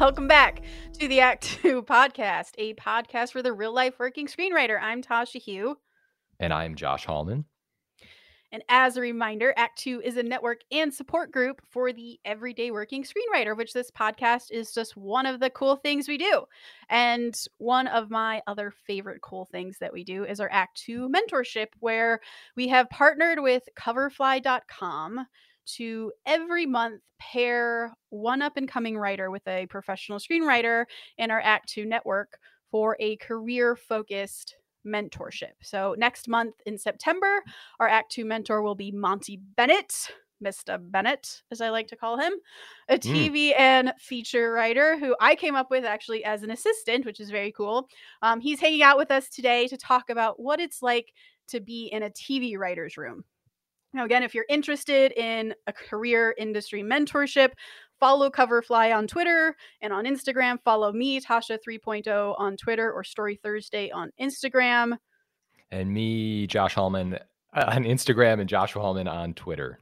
Welcome back to the Act Two podcast, a podcast for the real life working screenwriter. I'm Tasha Huo. And I'm Josh Hallman. And as a reminder, Act Two is a network and support group for the everyday working screenwriter, which this podcast is just one of the cool things we do. And one of my other favorite cool things that we do is our Act Two mentorship, where we have partnered with coverfly.com to every month pair one up and coming writer with a professional screenwriter in our Act Two network for a career focused mentorship. So next month in September, our Act Two mentor will be Monty Bennett. Mr. Bennett, as I like to call him, a TV mm. and feature writer who I came up with actually as an assistant, which is very cool. Um, he's hanging out with us today to talk about what it's like to be in a TV writer's room. Now, again, if you're interested in a career industry mentorship, follow Coverfly on Twitter and on Instagram. Follow me, Tasha 3.0 on Twitter or Story Thursday on Instagram. And me, Josh Hallman uh, on Instagram and Joshua Hallman on Twitter.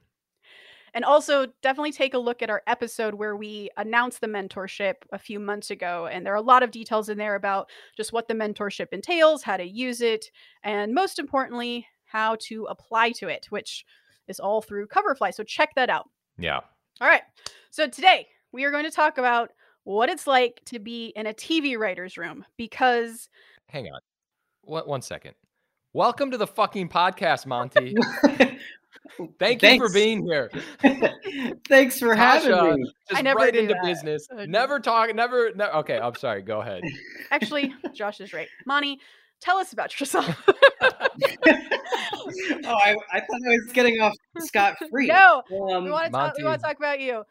And also, definitely take a look at our episode where we announced the mentorship a few months ago. And there are a lot of details in there about just what the mentorship entails, how to use it, and most importantly, how to apply to it, which is all through Coverfly. So check that out. Yeah. All right. So today we are going to talk about what it's like to be in a TV writer's room because. Hang on. What, one second. Welcome to the fucking podcast, Monty. Thank Thanks. you for being here. Thanks for Tasha, having me. Just I never right into that. business. Oh, never talk. Never, never. Okay, I'm sorry. Go ahead. Actually, Josh is right. Monty, tell us about yourself. oh, I, I thought I was getting off scot free. No, um, we want to talk. We want to talk about you.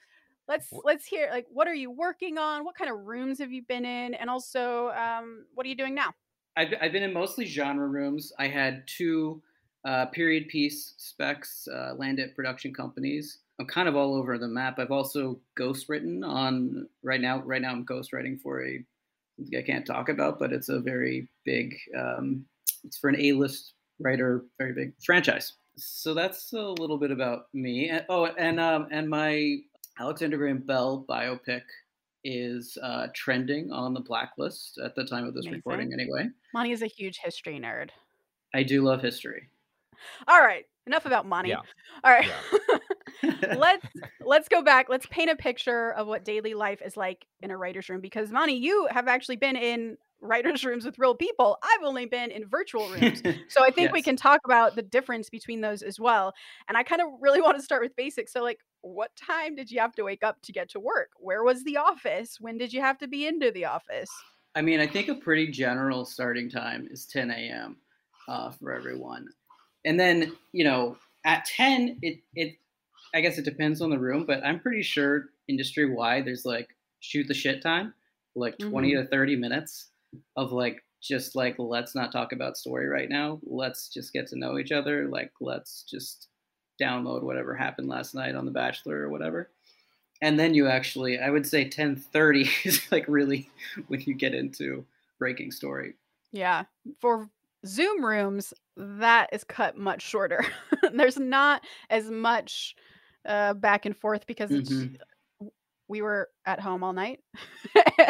Let's let's hear like what are you working on? What kind of rooms have you been in? And also, um, what are you doing now? I've I've been in mostly genre rooms. I had two uh, period piece specs, uh, landed production companies. I'm kind of all over the map. I've also ghost written on right now. Right now, I'm ghost writing for a I can't talk about, but it's a very big. Um, it's for an A-list writer, very big franchise. So that's a little bit about me. And, oh, and um, and my Alexander Graham Bell biopic is uh, trending on the blacklist at the time of this Amazing. recording, anyway. Monty is a huge history nerd. I do love history. All right, enough about Monty. Yeah. All right. Yeah. let's let's go back. Let's paint a picture of what daily life is like in a writer's room because Monty, you have actually been in writers' rooms with real people. I've only been in virtual rooms. So I think yes. we can talk about the difference between those as well. And I kind of really want to start with basics. So, like, what time did you have to wake up to get to work? Where was the office? When did you have to be into the office? I mean, I think a pretty general starting time is 10 a.m. Uh, for everyone. And then, you know, at 10, it, it, I guess it depends on the room, but I'm pretty sure industry wide there's like shoot the shit time, like 20 mm-hmm. to 30 minutes of like just like let's not talk about story right now. Let's just get to know each other. Like let's just download whatever happened last night on The Bachelor or whatever. And then you actually, I would say 10:30 is like really when you get into breaking story. Yeah. For Zoom rooms, that is cut much shorter. There's not as much uh, back and forth because mm-hmm we were at home all night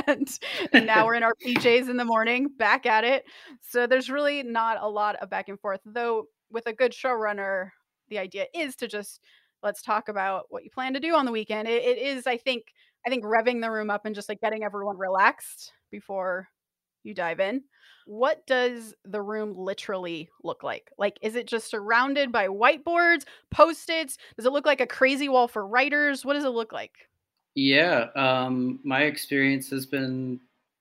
and, and now we're in our PJs in the morning back at it. So there's really not a lot of back and forth, though with a good showrunner, the idea is to just let's talk about what you plan to do on the weekend. it, it is, I think, I think revving the room up and just like getting everyone relaxed before you dive in. What does the room literally look like? Like, is it just surrounded by whiteboards, post its? Does it look like a crazy wall for writers? What does it look like? Yeah, um, my experience has been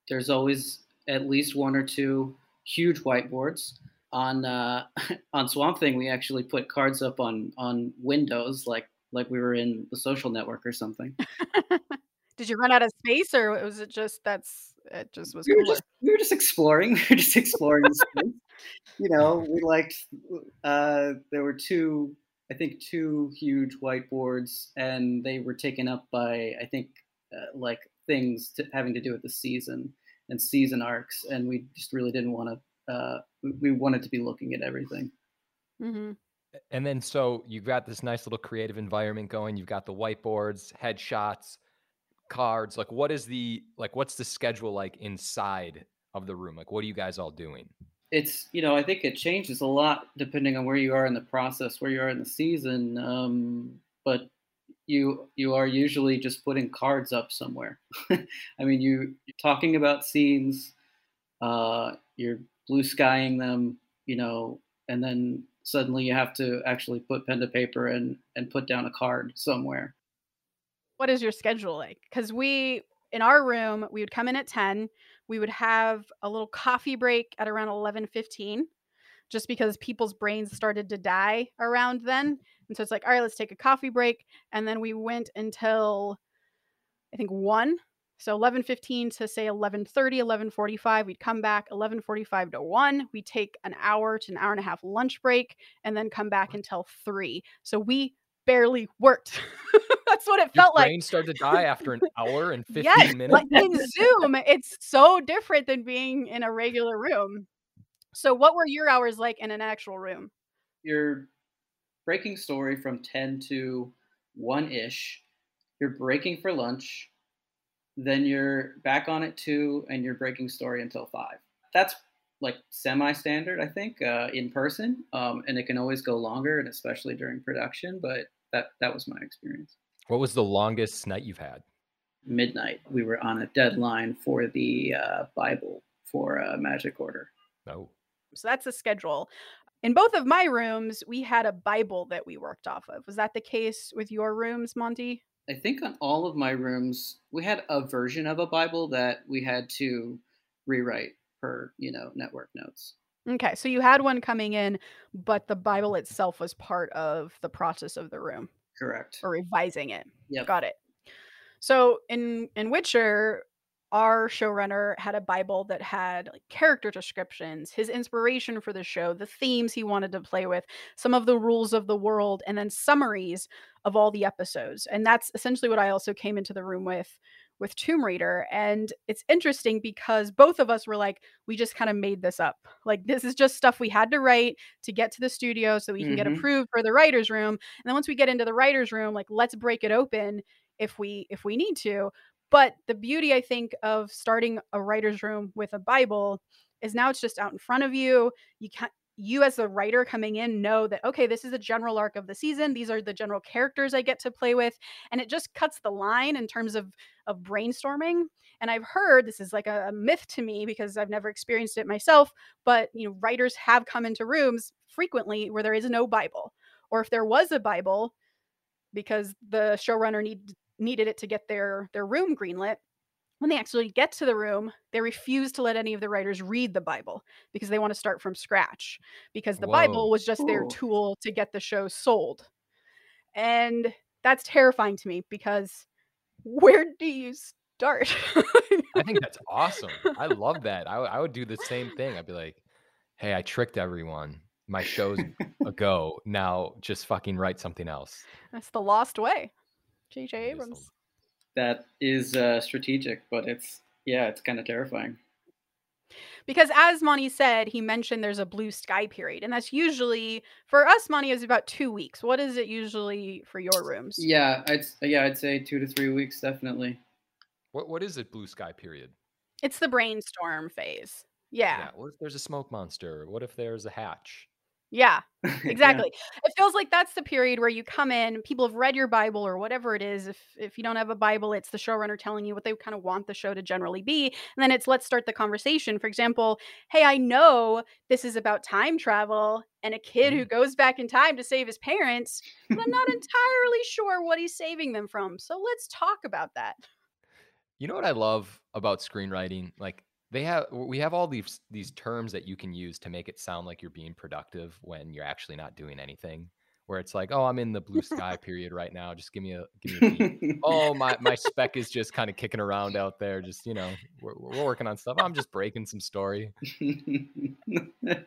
there's always at least one or two huge whiteboards. On uh, on Swamp Thing, we actually put cards up on on windows, like like we were in the social network or something. Did you run out of space, or was it just that's it? Just was. We were just, we were just exploring. We were just exploring the space. You know, we liked. Uh, there were two I think two huge whiteboards, and they were taken up by I think uh, like things to, having to do with the season and season arcs, and we just really didn't want to. Uh, we, wanted to be looking at everything. Mm-hmm. And then, so you've got this nice little creative environment going. You've got the whiteboards, headshots, cards? Like, what is the like? What's the schedule like inside of the room? Like, what are you guys all doing? It's you know I think it changes a lot depending on where you are in the process, where you are in the season. Um, but you you are usually just putting cards up somewhere. I mean, you you're talking about scenes, uh, you're blue skying them, you know, and then suddenly you have to actually put pen to paper and and put down a card somewhere. What is your schedule like? Because we in our room we would come in at ten. We would have a little coffee break at around eleven fifteen, just because people's brains started to die around then. And so it's like, all right, let's take a coffee break. And then we went until I think one. So 11:15 to say 11:30, 11:45, we'd come back 11:45 to 1. We take an hour to an hour and a half lunch break and then come back until 3. So we barely worked. That's what it Your felt like. brain started to die after an hour and 15 Yes, minutes. like in Zoom, it's so different than being in a regular room. So what were your hours like in an actual room? You're breaking story from 10 to 1 ish. You're breaking for lunch. Then you're back on at 2 and you're breaking story until 5. That's like semi standard, I think, uh, in person. Um, and it can always go longer, and especially during production. But that, that was my experience. What was the longest night you've had? Midnight. We were on a deadline for the uh, Bible for uh, Magic Order. No. So that's the schedule. In both of my rooms, we had a Bible that we worked off of. Was that the case with your rooms, Monty? I think on all of my rooms, we had a version of a Bible that we had to rewrite per, you know, network notes. Okay, so you had one coming in, but the Bible itself was part of the process of the room Correct. or revising it. Yep. Got it. So in in Witcher, our showrunner had a Bible that had like character descriptions, his inspiration for the show, the themes he wanted to play with, some of the rules of the world, and then summaries of all the episodes. And that's essentially what I also came into the room with with Tomb Raider. And it's interesting because both of us were like, we just kind of made this up. Like this is just stuff we had to write to get to the studio so we can get Mhm. approved for the writer's room. And then once we get into the writer's room, like let's break it open if we if we need to. But the beauty, I think, of starting a writer's room with a Bible is now it's just out in front of you. You can you as the writer coming in know that okay, this is the general arc of the season. These are the general characters I get to play with, and it just cuts the line in terms of of brainstorming. And I've heard this is like a, a myth to me because I've never experienced it myself. But you know, writers have come into rooms frequently where there is no Bible, or if there was a Bible, because the showrunner need, needed it to get their their room greenlit when they actually get to the room they refuse to let any of the writers read the bible because they want to start from scratch because the Whoa. bible was just their tool to get the show sold and that's terrifying to me because where do you start I think that's awesome. I love that. I, would- I would do the same thing. I'd be like, hey, I tricked everyone. My show's a go. Now just fucking write something else. that's the lost way jj It is the- abrams That is uh, strategic, but it's, yeah, it's kind of terrifying. because as Monty said, he mentioned there's a blue sky period, and that's usually for us. Monty is about two weeks. What is it usually for your rooms? Yeah, I'd, yeah, I'd say two to three weeks, definitely. What what is it? Blue sky period. It's the brainstorm phase. Yeah, What if there's a smoke monster? What if there's a hatch? Yeah, Yeah. exactly. It feels like that's the period where you come in. People have read your Bible or whatever it is. If if you don't have a Bible, it's the showrunner telling you what they kind of want the show to generally be, and then it's let's start the conversation. For example, hey, I know this is about time travel and a kid who mm-hmm. goes back in time to save his parents, but I'm not entirely sure what he's saving them from. So let's talk about that. You know what I love about screenwriting? Like they have we have all these these terms that you can use to make it sound like you're being productive when you're actually not doing anything. Where it's like, oh, I'm in the blue sky period right now. Just give me a give me a beat. oh, my my spec is just kind of kicking around out there. Just you know, we're, we're working on stuff. I'm just breaking some story.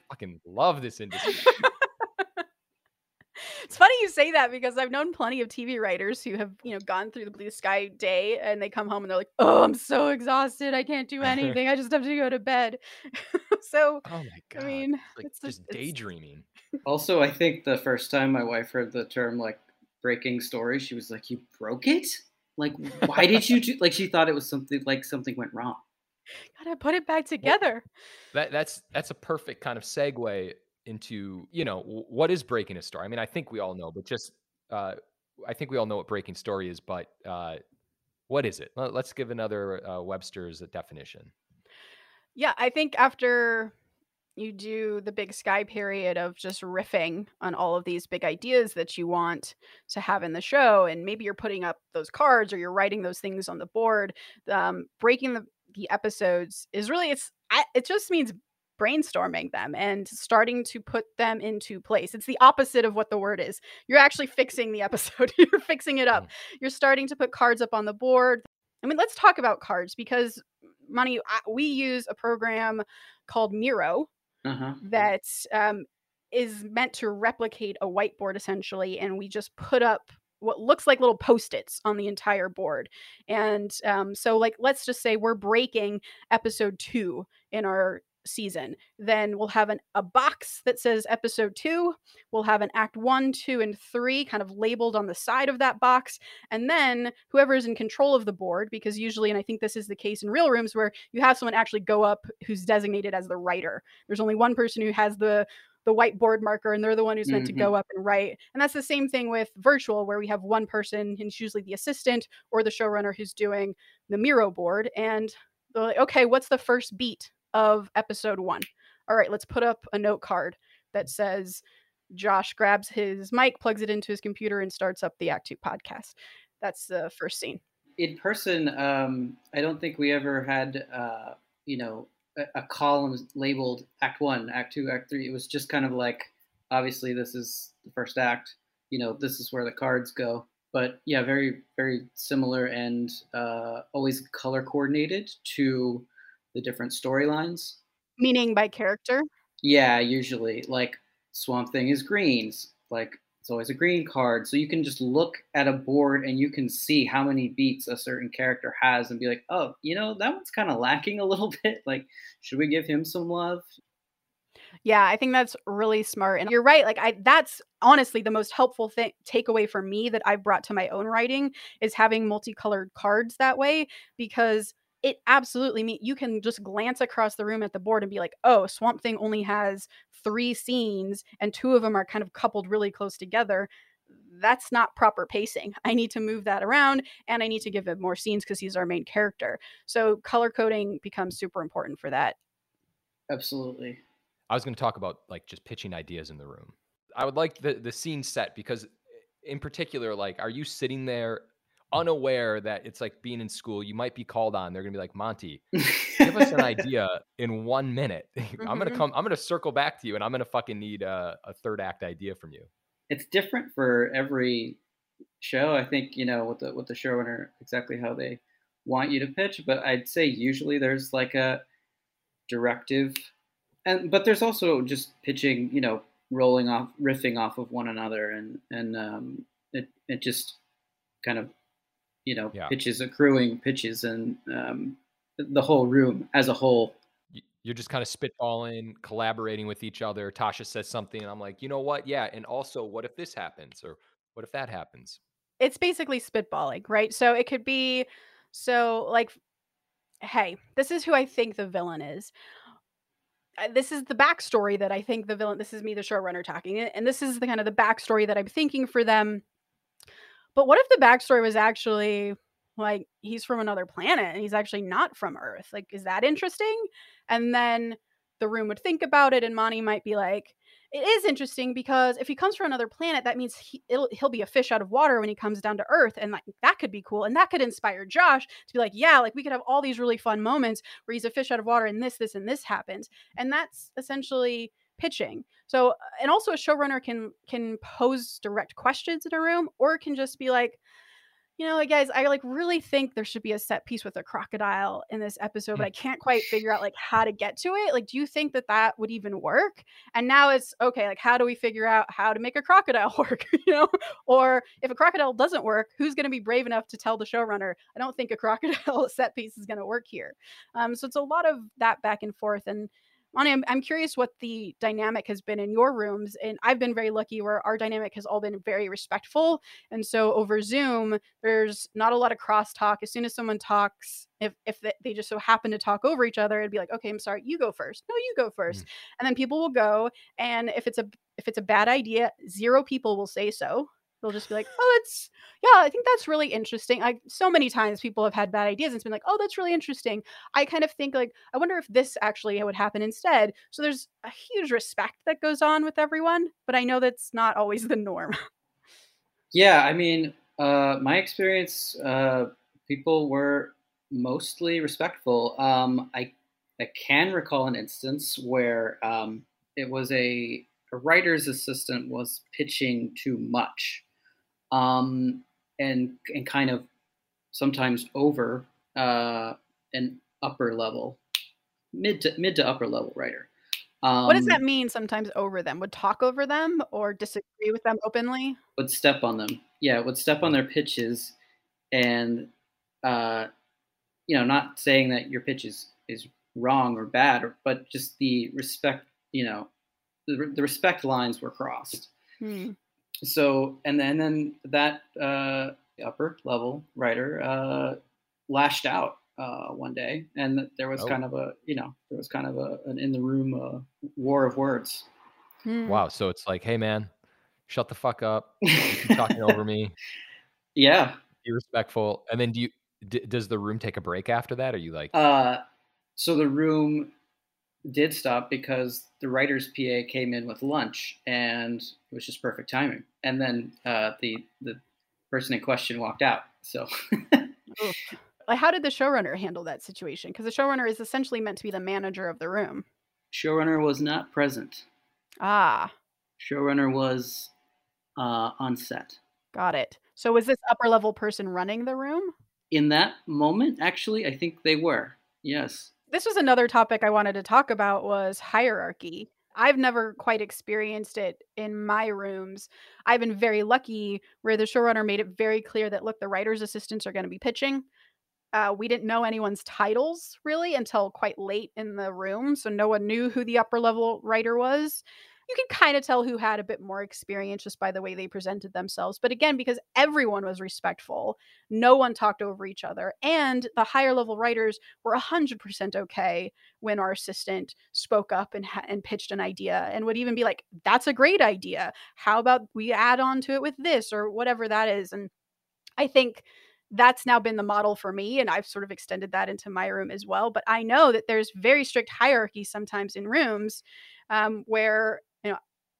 Fucking love this industry. It's funny you say that because I've known plenty of TV writers who have, you know, gone through the blue sky day and they come home and they're like, "Oh, I'm so exhausted. I can't do anything. I just have to go to bed." so, Oh my god! I mean, like it's a- just it's- daydreaming. also, I think the first time my wife heard the term like breaking story, she was like, "You broke it? Like, why did you do? Like, she thought it was something like something went wrong. Gotta put it back together. That that's that's a perfect kind of segue into you know what is breaking a story. I mean, I think we all know, but just uh, I think we all know what breaking story is, but uh, what is it? Let's give another uh, Webster's definition. Yeah, I think after you do the big sky period of just riffing on all of these big ideas that you want to have in the show and maybe you're putting up those cards or you're writing those things on the board um, breaking the, the episodes is really it's it just means brainstorming them and starting to put them into place. It's the opposite of what the word is. You're actually fixing the episode, you're fixing it up. Mm. You're starting to put cards up on the board. I mean, let's talk about cards because Monty we use a program called Miro uh-huh. that um, is meant to replicate a whiteboard essentially and we just put up what looks like little post-its on the entire board and um, so like let's just say we're breaking episode two in our season. Then we'll have an, a box that says episode two. We'll have an act one, two, and three kind of labeled on the side of that box. And then whoever is in control of the board, because usually, and I think this is the case in real rooms where you have someone actually go up who's designated as the writer. There's only one person who has the the whiteboard marker and they're the one who's meant mm-hmm. to go up and write. And that's the same thing with virtual, where we have one person, and it's usually the assistant or the showrunner who's doing the Miro board. And they're like, okay, what's the first beat of episode one. All right, let's put up a note card that says Josh grabs his mic, plugs it into his computer, and starts up the Act Two podcast. That's the first scene. In person, um, I don't think we ever had, uh, you know, a, a column labeled Act One, Act Two, Act Three. It was just kind of like, obviously, this is the first act. You know, this is where the cards go. But yeah, very, very similar and uh, always color coordinated to the different storylines. Meaning by character? Yeah, usually. Like Swamp Thing is greens. Like it's always a green card. So you can just look at a board and you can see how many beats a certain character has and be like, oh, you know, that one's kind of lacking a little bit. Like, should we give him some love? Yeah, I think that's really smart. And you're right. Like I that's honestly the most helpful thing takeaway for me that I've brought to my own writing is having multicolored cards that way because it absolutely mean you can just glance across the room at the board and be like, oh, Swamp Thing only has three scenes and two of them are kind of coupled really close together. That's not proper pacing. I need to move that around and I need to give him more scenes because he's our main character. So color coding becomes super important for that. Absolutely. I was going to talk about like just pitching ideas in the room. I would like the the scene set because in particular like are you sitting there unaware that it's like being in school, you might be called on. They're gonna be like, Monty, give us an idea in one minute. Mm-hmm. I'm gonna mm-hmm. come. I'm gonna circle back to you, and I'm gonna fucking need a, a third act idea from you. It's different for every show. I think you know with the with the showrunner exactly how they want you to pitch, but I'd say usually there's like a directive, and but there's also just pitching. You know, rolling off, riffing off of one another, and and um, it it just kind of you know yeah. pitches accruing pitches and um, the whole room as a whole. You're just kind of spitballing collaborating with each other. Tasha says something and i'm like you know what? Yeah and also what if this happens or what if that happens? It's basically spitballing right? So it could be so like hey this is who i think the villain is. This is the backstory that i think the villain this is me the showrunner talking and this is the kind of the backstory that i'm thinking for them but what if the backstory was actually like he's from another planet and he's actually not from Earth? Like, is that interesting? And then the room would think about it, and Monty might be like, it is interesting because if he comes from another planet, that means he, will be a fish out of water when he comes down to Earth, and like that could be cool, and that could inspire Josh to be like, yeah, like we could have all these really fun moments where he's a fish out of water, and this, this, and this happens, and that's essentially pitching. So, and also a showrunner can can pose direct questions in a room, or it can just be like, you know, like guys, I like really think there should be a set piece with a crocodile in this episode, but I can't quite figure out like how to get to it. Like, do you think that that would even work? And now it's okay. Like, how do we figure out how to make a crocodile work? you know, or if a crocodile doesn't work, who's going to be brave enough to tell the showrunner, I don't think a crocodile set piece is going to work here. Um, so it's a lot of that back and forth and I'm, I'm curious what the dynamic has been in your rooms. And I've been very lucky where our dynamic has all been very respectful. And so over Zoom, there's not a lot of crosstalk. As soon as someone talks, if, if they just so happen to talk over each other, it'd be like, okay, I'm sorry, you go first. No, you go 1st mm. And then people will go. And if it's a if it's a bad idea, zero people will say so they'll just be like, "Oh, it's yeah, I think that's really interesting." I so many times people have had bad ideas and it's been like, "Oh, that's really interesting." I kind of think like, I wonder if this actually would happen instead. So there's a huge respect that goes on with everyone, but I know that's not always the norm. yeah, I mean, uh, my experience, uh, people were mostly respectful. Um, I I can recall an instance where um, it was a a writer's assistant was pitching too much um, and and kind of sometimes over uh, an upper level, mid to mid to upper level writer. Um, what does that um, mean? Sometimes over them would talk over them or disagree with them openly. Would step on them, yeah. Would step on their pitches, and uh, you know, not saying that your pitch is is wrong or bad, or, but just the respect. You know, the, the respect lines were crossed. Hmm so and then, and then that uh, upper level writer uh, lashed out uh, one day, and there was oh. kind of a you know there was kind of a, an in the room uh, war of words. Hmm. Wow! So it's like, hey man, shut the fuck up! You talking over me. Yeah. Be respectful. And then do you? D- does the room take a break after that? Or are you like? Uh, so the room did stop because the writer's PA came in with lunch, and it was just perfect timing. And then uh, the the person in question walked out. So. like, how did the showrunner handle that situation? Because the showrunner is essentially meant to be the manager of the room. Showrunner was not present. Ah. Showrunner was uh, on set. Got it. So was this upper level person running the room? In that moment, actually, I think they were. Yes this was another topic I wanted to talk about was hierarchy. I've never quite experienced it in my rooms. I've been very lucky where the showrunner made it very clear that look, the writer's assistants are going to be pitching. Uh, we didn't know anyone's titles really until quite late in the room, so no one knew who the upper level writer was you can kind of tell who had a bit more experience just by the way they presented themselves. But again, because everyone was respectful, no one talked over each other, and the higher level writers were 100% okay when our assistant spoke up and, ha- and pitched an idea and would even be like, that's a great idea. How about we add on to it with this or whatever that is? And I think that's now been the model for me and i've sort of extended that into my room as well but i know that there's very strict hierarchy sometimes in rooms um, where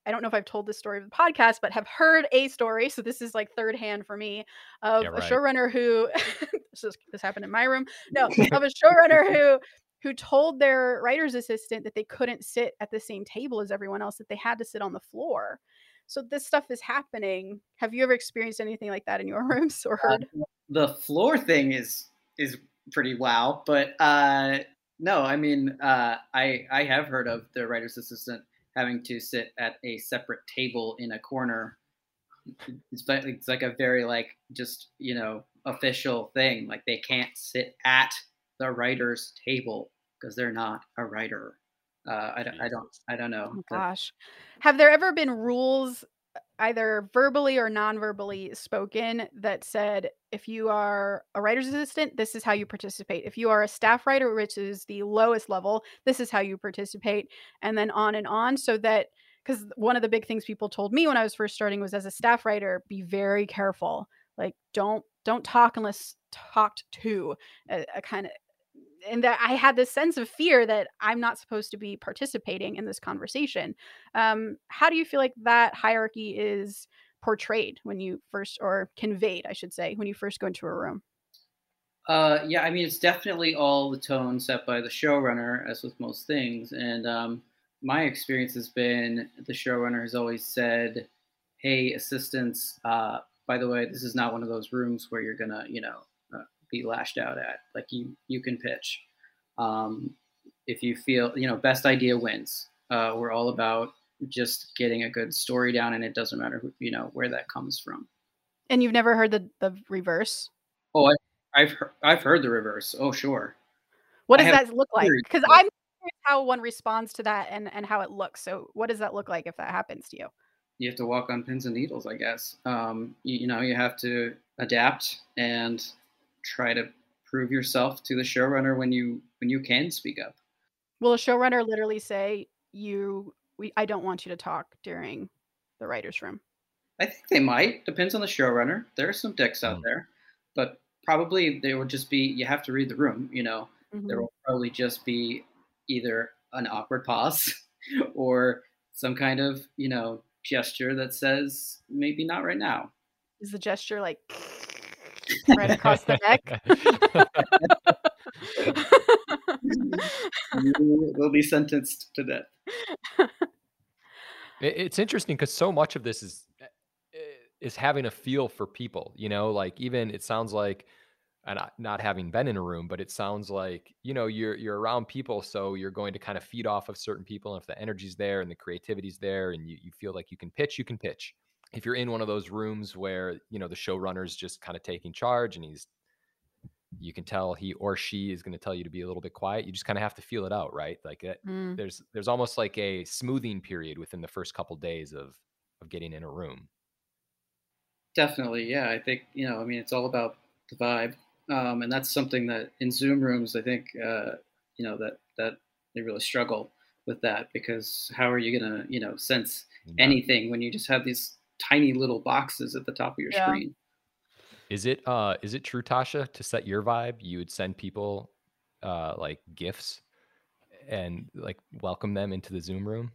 I don't know if I've told this story of the podcast, but have heard a story. So this is like third hand for me of yeah, right. a showrunner who this is, this happened in my room. No, of a showrunner who who told their writer's assistant that they couldn't sit at the same table as everyone else, that they had to sit on the floor. So this stuff is happening. Have you ever experienced anything like that in your rooms or uh, heard? Uh, the floor thing is is pretty wow, but uh no, I mean uh I I have heard of the writer's assistant having to sit at a separate table in a corner. It's, it's like a very like just you know official thing. Like they can't sit at the writer's table because they're not a writer. Uh, I don't, I don't, I don't know. Oh, gosh, have there ever been rules either verbally or non-verbally spoken that said if you are a writer's assistant this is how you participate. If you are a staff writer which is the lowest level this is how you participate and then on and on so that because one of the big things people told me when i was first starting was as a staff writer be very careful. Like don't don't talk unless talked to a, a kind of and that I had this sense of fear that I'm not supposed to be participating in this conversation. Um, how do you feel like that hierarchy is portrayed when you first, or conveyed, I should say, when you first go into a room? Uh, yeah, I mean, it's definitely all the tone set by the showrunner, as with most things. And um, my experience has been the showrunner has always said, "Hey, assistants, uh, by the way, this is not one of those rooms where you're gonna, you know, be lashed out at. Like you, you can pitch. Um, if you feel, you know, best idea wins. Uh, we're all about just getting a good story down, and it doesn't matter who, you know, where that comes from. And you've never heard the the reverse? Oh, I, have I've heard the reverse. Oh, sure. What does that look like? Because I'm curious how one responds to that and and how it looks. So, what does that look like if that happens to you? You have to walk on pins and needles, I guess. Um, you, you know, you have to adapt and try to prove yourself to the showrunner when you when you can speak up. Will a showrunner literally say, "You, we, I don't want you to talk during the writers' room"? I think they might. Depends on the showrunner. There are some dicks out Mm. there, but probably there will just be. You have to read the room. You know, there Mhm. will probably just be either an awkward pause or some kind of you know gesture that says maybe not right now. Is the gesture like right across the neck? you will be sentenced to death. It's interesting because so much of this is eh, is having a feel for people you know like even it sounds like and not having been in a room but it sounds like you know you're you're around people so you're going to kind of feed off of certain people and if the energy's there and the creativity's there and you, you feel like you can pitch you can pitch if you're in one of those rooms where you know the showrunner's just kind of taking charge and he's you can tell he or she is going to tell you to be a little bit quiet you just kind of have to feel it out right like it, Mm. there's there's almost like a smoothing period within the first couple days of of getting in a room Definitely, yeah. I think you know. I mean, it's all about the vibe, um, and that's something that in Zoom rooms, I think uh, you know that that they really struggle with that because how are you gonna you know sense anything when you just have these tiny little boxes at the top of your Yeah. screen? is it uh is it true tasha to set your vibe you would send people uh like gifts and like welcome them into the zoom room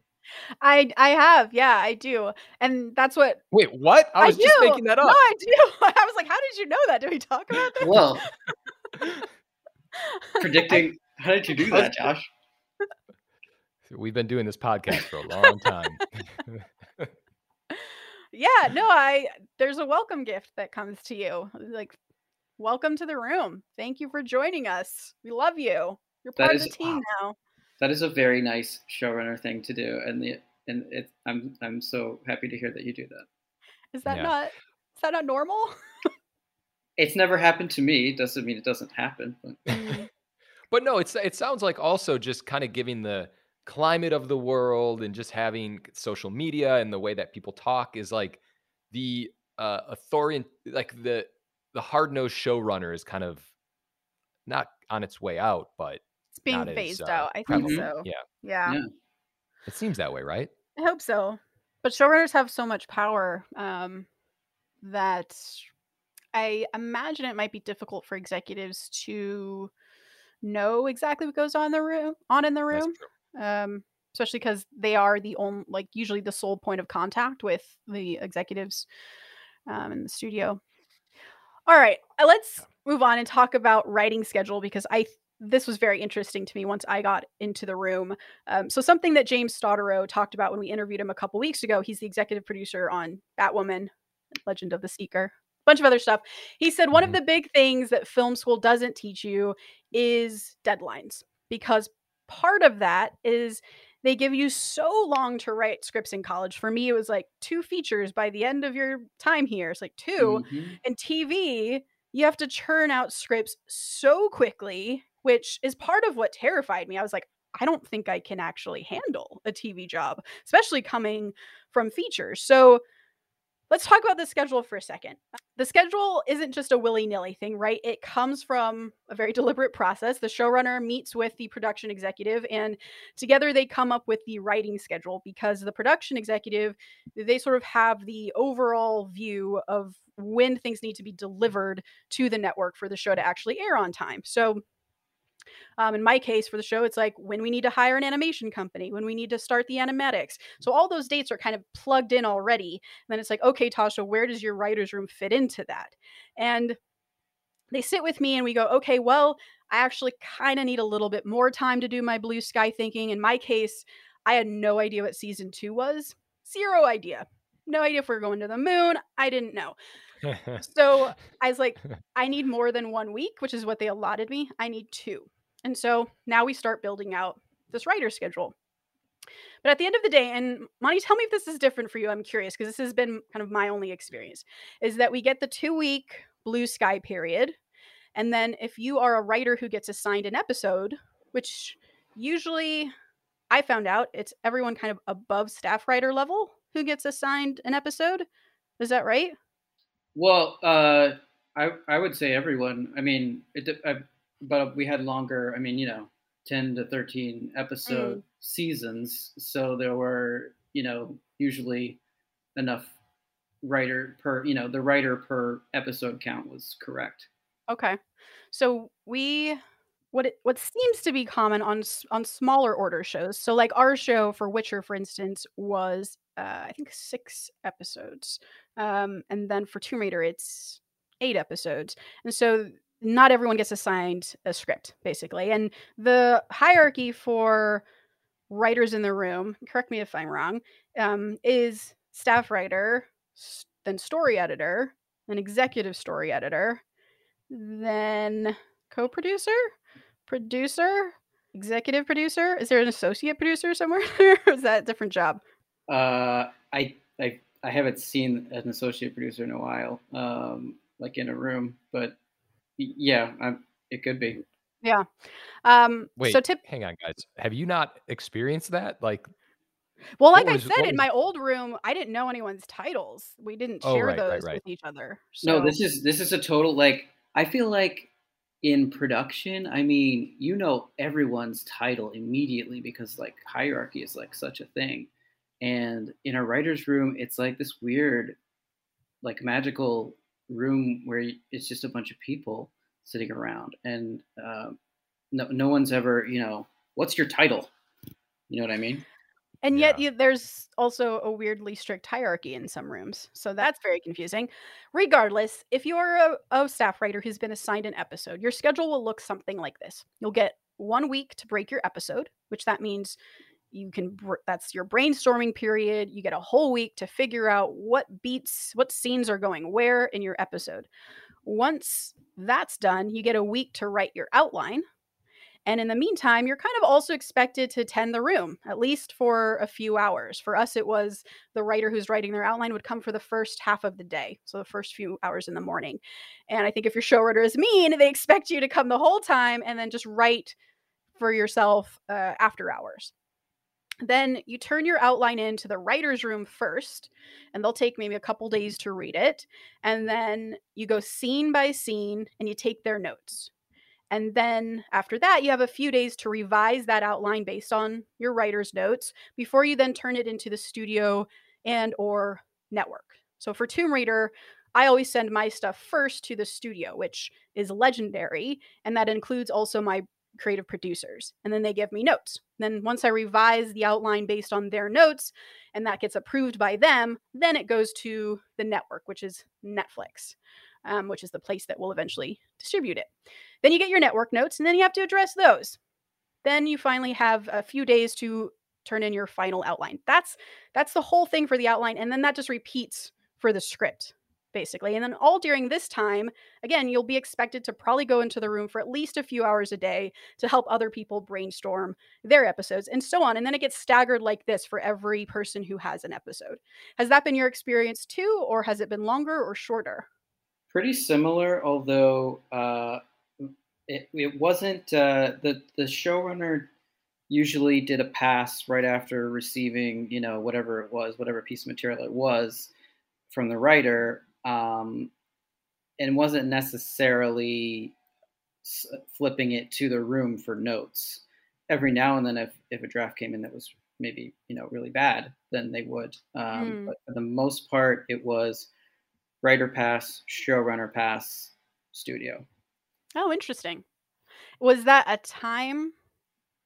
I I have, yeah, I do, and that's what wait what i was just do. making that No, up I do. I was like, how did you know that? Did we talk about that? Well, predicting. How did you do that, Josh? we've been doing this podcast for a long time yeah, no, I there's a welcome gift that comes to you. Like, welcome to the room. Thank you for joining us. We love you. You're That part of the team now. That is a very nice showrunner thing to do, and the and it. I'm I'm so happy to hear that you do that. Is that Yeah. not is that not normal? It's never happened to me. Doesn't mean it doesn't happen. But mm. but no it's it sounds like also just kind of giving the climate of the world and just having social media and the way that people talk is like the uh authorian like the the hard-nosed showrunner is kind of not on its way out but It's being not as, phased uh, out. I think so. yeah Yeah. Yeah. it seems that way right I hope so. But showrunners have so much power um, that I imagine it might be difficult for executives to know exactly what goes on in the room. On in the That's room, true. Um, especially because they are the only, like, usually the sole point of contact with the executives um, in the studio. All right, uh, let's move on and talk about writing schedule because I this was very interesting to me once I got into the room. Um, so something that James Stoteraux talked about when we interviewed him a couple weeks ago. He's the executive producer on Batwoman, Legend of the Seeker, a bunch of other stuff. He said one of Mhm. the big things that film school doesn't teach you is deadlines because part of that is they give you so long to write scripts in college. For me, it was like two features by the end of your time here. It's like 2 Mhm. and TV, you have to churn out scripts so quickly, which is part of what terrified me. I was like, I don't think I can actually handle a TV job, especially coming from features. So let's talk about the schedule for a second. The schedule isn't just a willy nilly thing, right? It comes from a very deliberate process. The showrunner meets with the production executive, and together they come up with the writing schedule because the production executive, they sort of have the overall view of when things need to be delivered to the network for the show to actually air on time. So, um, in my case, for the show, it's like when we need to hire an animation company, when we need to start the animatics. So all those dates are kind of plugged in already. And then it's like, okay, Tasha, where does your writer's room fit into that? And they sit with me and we go, okay, well, I actually kind of need a little bit more time to do my blue sky thinking. In my case, I had no idea what season two was. Zero idea. No idea if we are going to the moon. I didn't know. So I was like, I need more than one week, which is what they allotted me. I need two. And so now we start building out this writer schedule. But at the end of the day, and Monty, tell me if this is different for you. I'm curious because this has been kind of my only experience, is that we get the two week blue sky period. And then if you are a writer who gets assigned an episode, which usually I found out it's everyone kind of above staff writer level who gets assigned an episode. Is that right? Well, uh, I I would say everyone. I mean, it, I, but we had longer. I mean, you know, ten to thirteen episode mm. seasons, so there were you know usually enough writer per you know the writer per episode count was correct. Okay, so we what it, what seems to be common on on smaller order shows. So like our show for Witcher, for instance, was uh, I think six episodes, um, and then for Tomb Raider it's eight episodes, and so not everyone gets assigned a script basically, and the hierarchy for writers in the room. Correct me if I'm wrong. Um, is staff writer, then story editor, then executive story editor, then co-producer producer, executive producer? Is there an associate producer somewhere? or is that a different job? Uh, I, I I haven't seen an associate producer in a while, um, like in a room, but yeah, I'm, it could be. Yeah. Um, Wait, so tip. Hang on, guys. Have you not experienced that? Like, well, like was, I said, in was... my old room, I didn't know anyone's titles. We didn't oh, share oh, right, those right, right. with each other. So... No, this is this is a total like. I feel like in production, I mean, you know everyone's title immediately because like hierarchy is like such a thing. And in a writer's room, it's like this weird, like magical room where it's just a bunch of people sitting around, and uh, no, no one's ever, you know, what's your title? You know what I mean? And yet you, there's also a weirdly strict hierarchy in some rooms. So that's very confusing. Regardless, if you're a, a staff writer who's been assigned an episode, your schedule will look something like this. You'll get one week to break your episode, which that means you can that's your brainstorming period. You get a whole week to figure out what beats, what scenes are going where in your episode. Once that's done, you get a week to write your outline, and in the meantime, you're kind of also expected to tend the room, at least for a few hours. For us, it was the writer who's writing their outline would come for the first half of the day, so the first few hours in the morning. And I think if your showrunner is mean, they expect you to come the whole time and then just write for yourself uh, after hours. Then you turn your outline into the writer's room first, and they'll take maybe a couple days to read it. And then you go scene by scene and you take their notes. And then after that, you have a few days to revise that outline based on your writer's notes before you then turn it into the studio and or network. So for Tomb Raider, I always send my stuff first to the studio, which is legendary, and that includes also my creative producers. And then they give me notes. Then once I revise the outline based on their notes and that gets approved by them, then it goes to the network, which is Netflix um, which is the place that will eventually distribute it. Then you get your network notes, and then you have to address those. Then you finally have a few days to turn in your final outline. That's that's the whole thing for the outline, and then that just repeats for the script basically. And then all during this time, again, you'll be expected to probably go into the room for at least a few hours a day to help other people brainstorm their episodes and so on. And then it gets staggered like this for every person who has an episode. Has that been your experience too, or has it been longer or shorter? pretty similar, although uh, it, it wasn't uh, the the showrunner usually did a pass right after receiving you know whatever it was, whatever piece of material it was from the writer, um, and wasn't necessarily flipping it to the room for notes. Every now and then, if if a draft came in that was maybe you know really bad, then they would. Um, mm. But for the most part, it was writer pass, showrunner pass, studio. Oh, interesting. Was that a time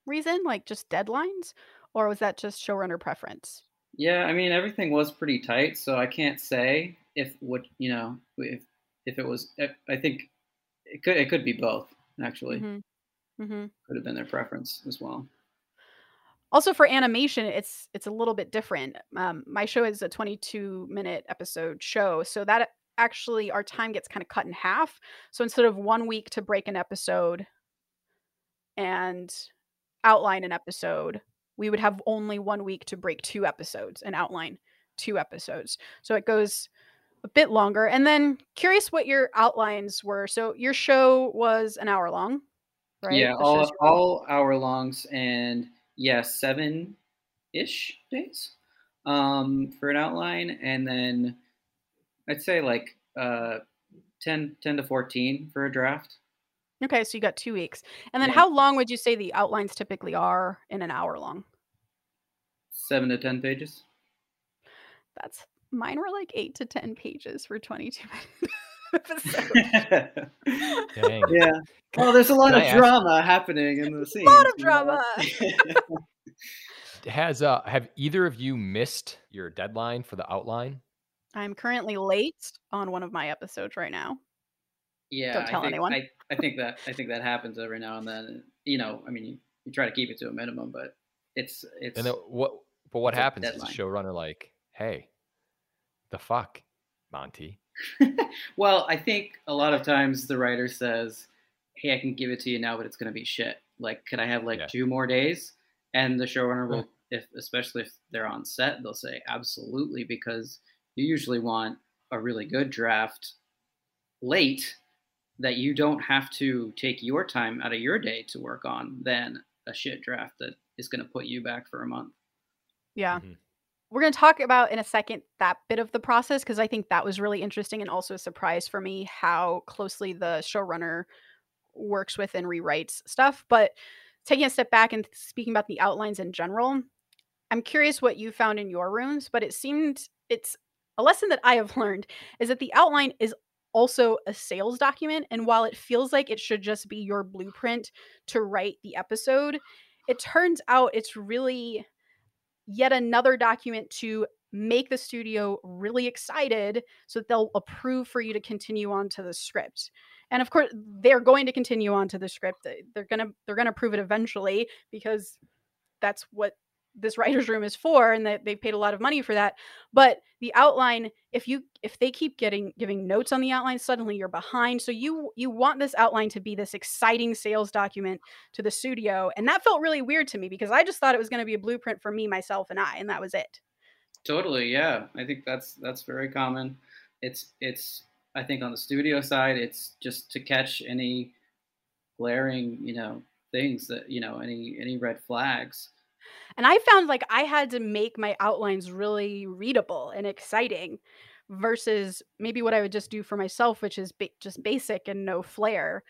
reason, like just deadlines, or was that just showrunner preference? Yeah, I mean everything was pretty tight, so I can't say if what you know if if it was. I think it could it could be both actually. Mm-hmm. Mm-hmm. Could have been their preference as well. Also for animation, it's it's a little bit different. Um, my show is a 22 minute episode show, so that actually our time gets kind of cut in half. So instead of one week to break an episode and outline an episode, we would have only one week to break two episodes and outline two episodes. So it goes a bit longer. And then curious what your outlines were. So your show was an hour long. right? Yeah, all shows you're on. all hour longs and yeah, seven ish days um, for an outline, and then I'd say like uh, 10, 10 to fourteen for a draft. Okay, so you got two weeks. And then Yeah. how long would you say the outlines typically are in an hour long? Seven to ten pages. That's mine were like eight to ten pages for 22 minutes. Dang. yeah. Well, there's a lot Can of I ask- drama happening in the scene. A lot of drama. Has uh have either of you missed your deadline for the outline? I'm currently late on one of my episodes right now. yeah. Don't tell I think, anyone. I, I think that I think that happens every now and then. You know, I mean, you, you try to keep it to a minimum, but it's it's And then what but what happens is the deadline. showrunner like, hey, the fuck, Monty. well, I think a lot of times the writer says, "Hey, I can give it to you now, but it's going to be shit. Like, could I have like Yeah. two more days?" And the showrunner will, if especially if they're on set, they'll say, "Absolutely," because you usually want a really good draft late that you don't have to take your time out of your day to work on than a shit draft that is going to put you back for a month. Yeah. Mhm. We're going to talk about in a second that bit of the process because I think that was really interesting and also a surprise for me how closely the showrunner works with and rewrites stuff. But taking a step back and speaking about the outlines in general, I'm curious what you found in your rooms, but it seemed it's a lesson that I have learned is that the outline is also a sales document. And while it feels like it should just be your blueprint to write the episode, it turns out it's really yet another document to make the studio really excited so that they'll approve for you to continue on to the script. And of course they're going to continue on to the script. They- they're gonna they're gonna prove it eventually because that's what this writers room is for and that they paid a lot of money for that but the outline if you if they keep getting giving notes on the outline suddenly you're behind so you you want this outline to be this exciting sales document to the studio and that felt really weird to me because i just thought it was going to be a blueprint for me myself and i and that was it Totally, yeah. I think that's that's very common. It's it's I think on the studio side, it's just to catch any glaring, you know, things that you know, any any red flags. And i found like i had to make my outlines really readable and exciting versus maybe what i would just do for myself which is ba- just basic and no flair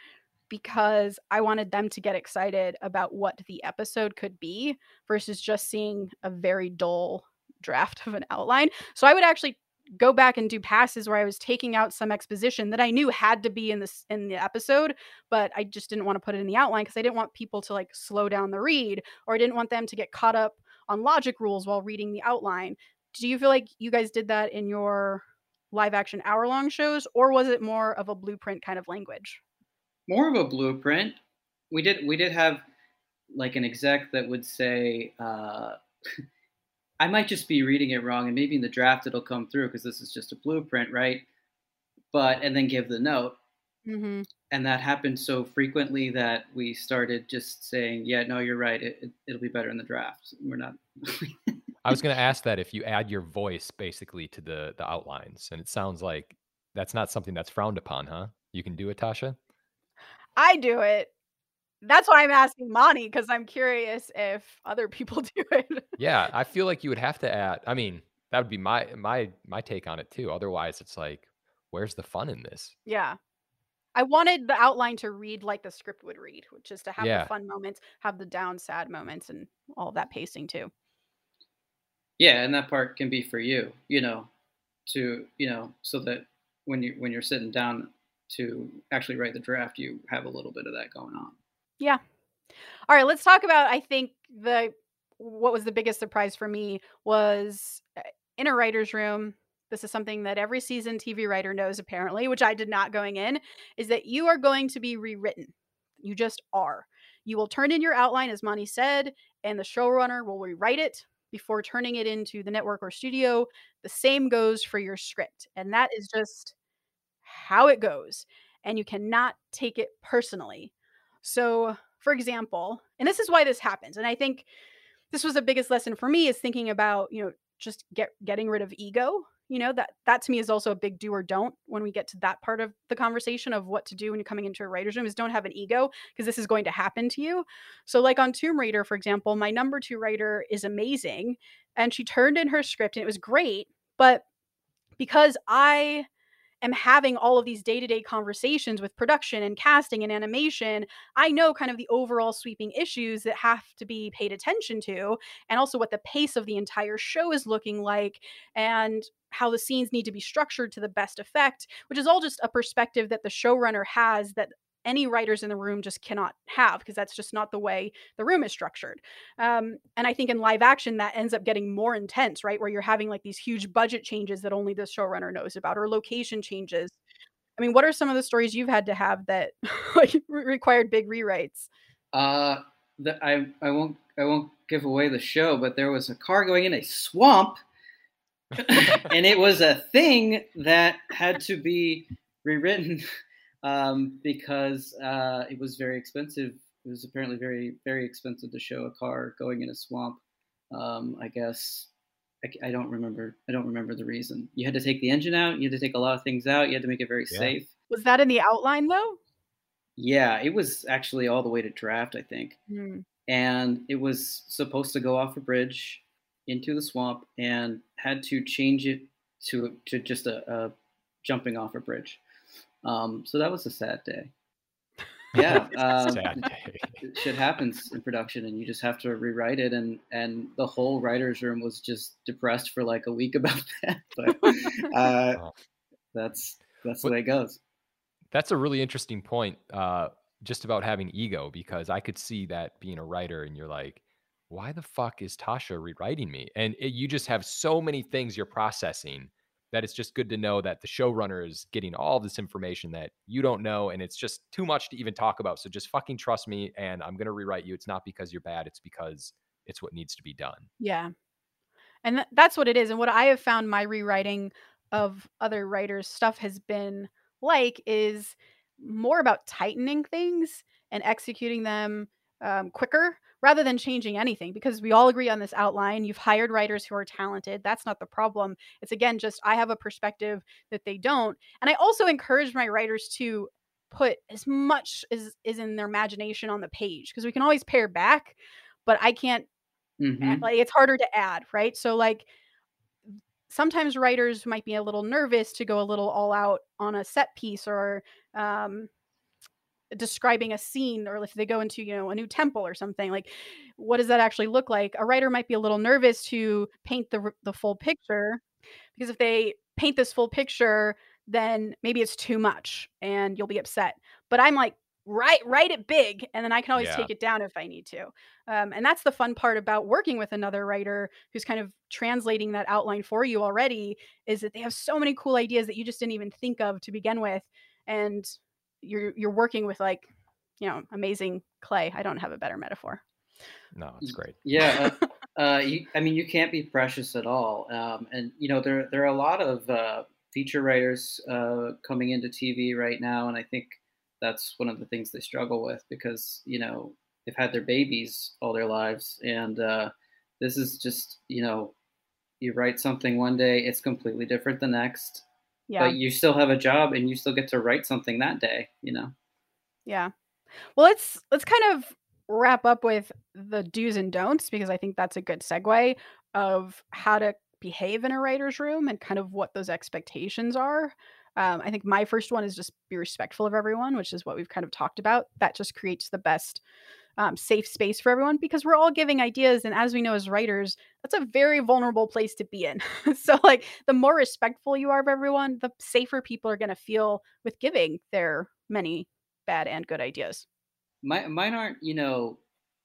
because i wanted them to get excited about what the episode could be versus just seeing a very dull draft of an outline. So i would actually go back and do passes where i was taking out some exposition that i knew had to be in this in the episode but i just didn't want to put it in the outline because i didn't want people to like slow down the read or I didn't want them to get caught up on logic rules while reading the outline. Do you feel like you guys did that in your live action hour long shows, or was it more of a blueprint kind of language? More of a blueprint. We did we did have like an exec that would say, uh, I might just be reading it wrong, and maybe in the draft it'll come through because this is just a blueprint, right? But and then give the note. Mm-hmm. and that happened so frequently that we started just saying, "Yeah, no, you're right. It, it, it'll be better in the draft." We're not. I was going to ask that if you add your voice basically to the the outlines, and it sounds like that's not something that's frowned upon, huh? You can do it, Tasha. I do it. That's why I'm asking Monty because I'm curious if other people do it. Yeah, I feel like you would have to add. I mean, that would be my my my take on it too. Otherwise, it's like, where's the fun in this? yeah. I wanted the outline to read like the script would read, which is to have Yeah. the fun moments, have the down sad moments, and all that pacing too. yeah, and that part can be for you, you know, to you know, so that when you when you're sitting down to actually write the draft, you have a little bit of that going on. Yeah. All right, let's talk about I think the what was the biggest surprise for me was uh, in a writer's room. This is something that every season TV writer knows apparently, which I did not going in, is that you are going to be rewritten. You just are. You will turn in your outline as Monty said, and the showrunner will rewrite it before turning it into the network or studio. The same goes for your script. And that is just how it goes. And you cannot take it personally. So, for example, and this is why this happens, and I think this was the biggest lesson for me is thinking about, you know, just get getting rid of ego. you know that that to me is also a big do or don't when we get to that part of the conversation of what to do when you're coming into a writer's room is don't have an ego because this is going to happen to you so like on tomb raider for example my number two writer is amazing and she turned in her script and it was great but because i am having all of these day-to-day conversations with production and casting and animation i know kind of the overall sweeping issues that have to be paid attention to and also what the pace of the entire show is looking like and how the scenes need to be structured to the best effect which is all just a perspective that the showrunner has that any writers in the room just cannot have because that's just not the way the room is structured. Um, and I think in live action that ends up getting more intense, right? Where you're having like these huge budget changes that only the showrunner knows about, or location changes. I mean, what are some of the stories you've had to have that like required big rewrites? Uh, the, I I won't I won't give away the show, but there was a car going in a swamp, and it was a thing that had to be rewritten um, because uh, it was very expensive. It was apparently very, very expensive to show a car going in a swamp. Um, I guess I, I, don't remember. I don't remember the reason. You had to take the engine out. You had to take a lot of things out. You had to make it very yeah. safe. Was that in the outline though? Yeah, it was actually all the way to draft, I think. Mm. And it was supposed to go off a bridge into the swamp and had to change it to to just a, a jumping off a bridge. Um, so that was a sad day. Yeah, um, sad day. shit happens in production, and you just have to rewrite it. And and the whole writers' room was just depressed for like a week about that. But uh, that's that's the way it goes. That's a really interesting point, uh, just about having ego, because I could see that being a writer, and you're like, why the fuck is Tasha rewriting me? And it, you just have so many things you're processing that it's just good to know that the showrunner is getting all this information that you don't know and it's just too much to even talk about so just fucking trust me and i'm going to rewrite you. It's not because you're bad it's because it's what needs to be done. Yeah. And th- that's what it is and what i have found my rewriting of other writers stuff has been like is more about tightening things and executing them um, quicker rather than changing anything because we all agree on this outline. You've hired writers who are talented. That's not the problem. It's again just I have a perspective that they don't. And I also encourage my writers to put as much as is in their imagination on the page because we can always pare back, but I can't mm-hmm. add, like it's harder to add, right? So like sometimes writers might be a little nervous to go a little all out on a set piece or um, describing a scene or if they go into you know a new temple or something like what does that actually look like a writer might be a little nervous to paint the the full picture because if they paint this full picture then maybe it's too much and you'll be upset but i'm like write write it big and then i can always yeah. take it down if i need to um, and that's the fun part about working with another writer who's kind of translating that outline for you already is that they have so many cool ideas that you just didn't even think of to begin with and you're you're working with like you know amazing clay i don't have a better metaphor. No it's great. yeah uh, uh, you, i mean you can't be precious at all um, and you know there there are a lot of uh, feature writers uh, coming into tv right now and i think that's one of the things they struggle with because you know they've had their babies all their lives and uh, this is just you know you write something one day it's completely different the next yeah. but you still have a job and you still get to write something that day you know? Yeah. Well let's let's kind of wrap up with the do's and don'ts because i think that's a good segue of how to behave in a writer's room and kind of what those expectations are. Um, i think my first one is just be respectful of everyone which is what we've kind of talked about. That just creates the best um, safe space for everyone because we're all giving ideas. And as we know as writers, that's a very vulnerable place to be in. so, like, the more respectful you are of everyone, the safer people are going to feel with giving their many bad and good ideas. My, mine aren't, you know,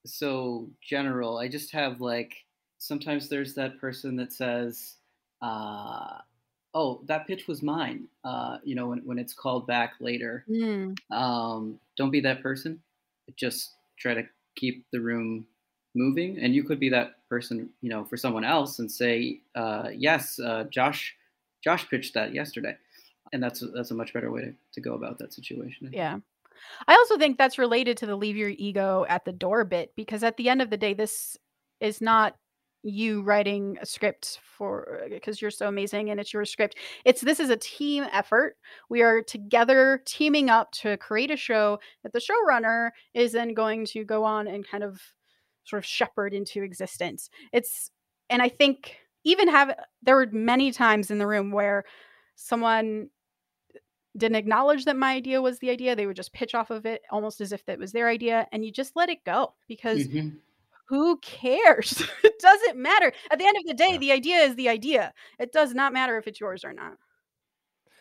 so general. I just have like sometimes there's that person that says, uh, oh, that pitch was mine. Uh, you know, when, when it's called back later. Mm. Um, don't be that person. Just try to keep the room moving. And you could be that person you know for someone else and say uh, yes uh, josh josh pitched that yesterday. And that's that's a much better way to, to go about that situation. Yeah. I also think that's related to the leave your ego at the door bit because at the end of the day this is not you writing a script for because you're so amazing and it's your script. It's this is a team effort. We are together teaming up to create a show that the showrunner is then going to go on and kind of sort of shepherd into existence. It's and I think even have there were many times in the room where someone didn't acknowledge that my idea was the idea. They would just pitch off of it almost as if that was their idea and you just let it go because mm-hmm who cares? it doesn't matter. At the end of the day, yeah. the idea is the idea. It does not matter if it's yours or not.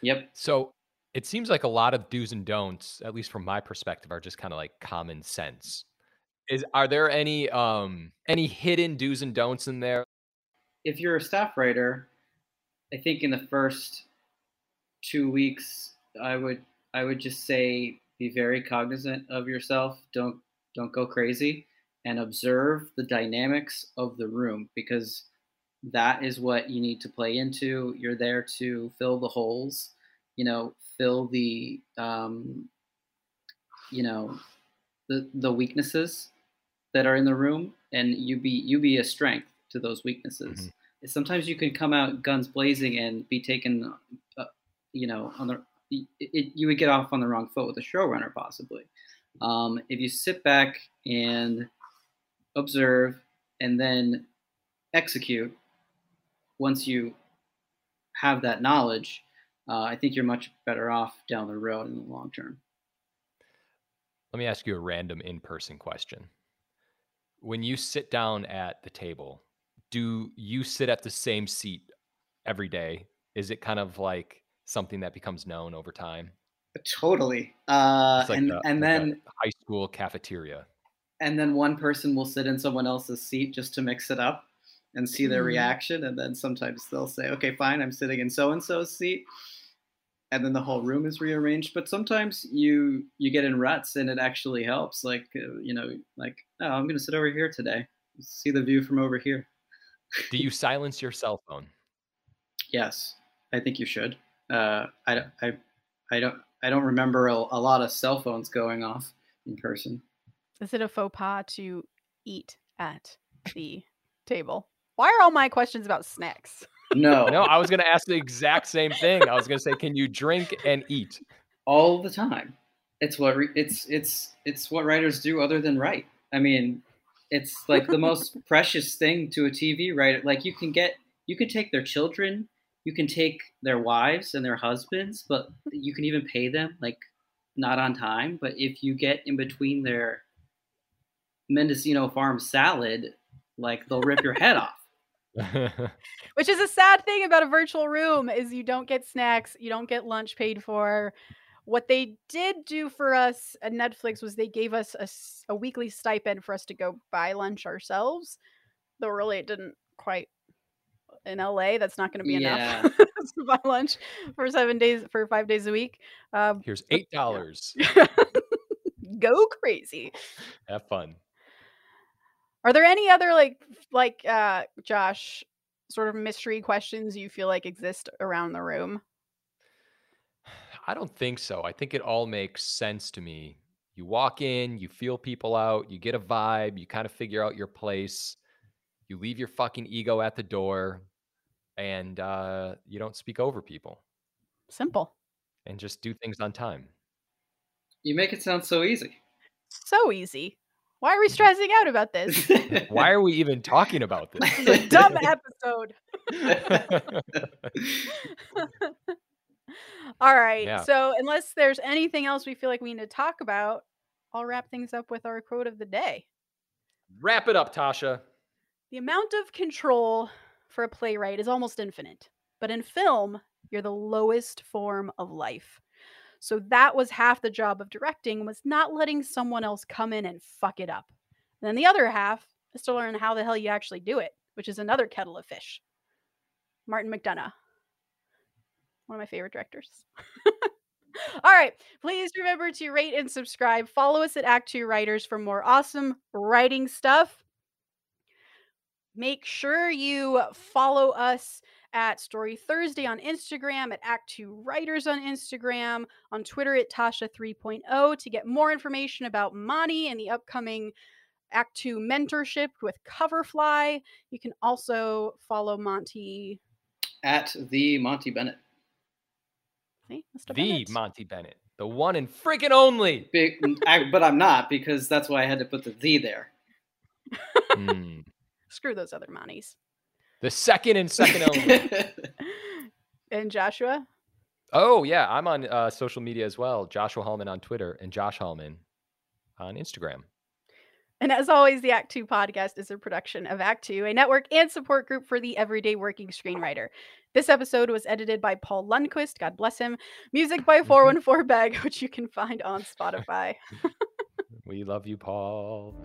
Yep. So it seems like a lot of do's and don'ts, at least from my perspective, are just kind of like common sense. Is are there any um any hidden do's and don'ts in there? If you're a staff writer, I think in the first two weeks, I would I would just say be very cognizant of yourself. Don't don't go crazy and observe the dynamics of the room because that is what you need to play into. You're there to fill the holes, you know, fill the, um, you know, the the weaknesses that are in the room, and you be you be a strength to those weaknesses. Mm-hmm. Sometimes you can come out guns blazing and be taken, uh, you know, on the it, it, you would get off on the wrong foot with a showrunner possibly. Um, if you sit back and observe, and then execute once you have that knowledge, uh, I think you're much better off down the road in the long term. Let me ask you a random in person question. When you sit down at the table, do you sit at the same seat every day? Is it kind of like something that becomes known over time? Totally. Uh, like and a, and like then high school cafeteria and then one person will sit in someone else's seat just to mix it up and see their mm. reaction and then sometimes they'll say okay fine i'm sitting in so and so's seat and then the whole room is rearranged. But sometimes you you get in ruts and it actually helps like uh, you know like oh i'm going to sit over here today. See the view from over here. Do you silence your cell phone? Yes i think you should. Uh, I, I, I don't i don't remember a, a lot of cell phones going off in person is it a faux pas to eat at the table? Why are all my questions about snacks? No. no, I was going to ask the exact same thing. I was going to say, can you drink and eat? All the time. It's what re- it's it's it's what writers do other than write. I mean, it's like the most precious thing to a TV writer. Like you can get you can take their children, you can take their wives and their husbands, but you can even pay them like not on time. But if you get in between their Mendocino farm salad, like they'll rip your head off. Which is a sad thing about a virtual room is you don't get snacks, you don't get lunch paid for. What they did do for us at Netflix was they gave us a, a weekly stipend for us to go buy lunch ourselves. Though really it didn't quite in LA, that's not going to be yeah. enough to buy lunch for seven days for five days a week. Um, Here's eight dollars. Go crazy. Have fun. Are there any other like like uh Josh sort of mystery questions you feel like exist around the room? I don't think so. I think it all makes sense to me. You walk in, you feel people out, you get a vibe, you kind of figure out your place. You leave your fucking ego at the door and uh, you don't speak over people. Simple. And just do things on time. You make it sound so easy. So easy. Why are we stressing out about this? Why are we even talking about this? a dumb episode. All right. Yeah. So, unless there's anything else we feel like we need to talk about, I'll wrap things up with our quote of the day. Wrap it up, Tasha. The amount of control for a playwright is almost infinite, but in film, you're the lowest form of life. So that was half the job of directing was not letting someone else come in and fuck it up. And then the other half is to learn how the hell you actually do it, which is another kettle of fish. Martin McDonagh. One of my favorite directors. All right. Please remember to rate and subscribe. Follow us at Act Two Writers for more awesome writing stuff. Make sure you follow us at Story Thursday on Instagram, at Act Two Writers on Instagram, on Twitter at Tasha 3.0 to get more information about Monty and the upcoming Act Two mentorship with Coverfly. You can also follow Monty. At the Monty Bennett. See, The Bennett. Monty Bennett, the one and freaking only. Big, I, but I'm not because that's why I had to put the the there. Hmm. Screw those other Monties. The second and second only. And Joshua. Oh yeah, I'm on uh, social media as well. Joshua Hallman on Twitter and Josh Hallman on Instagram. And as always, the Act Two podcast is a production of Act Two, a network and support group for the everyday working screenwriter. This episode was edited by Paul Lundquist, God bless him. Music by 414 Bag, which you can find on Spotify. We love you, Paul.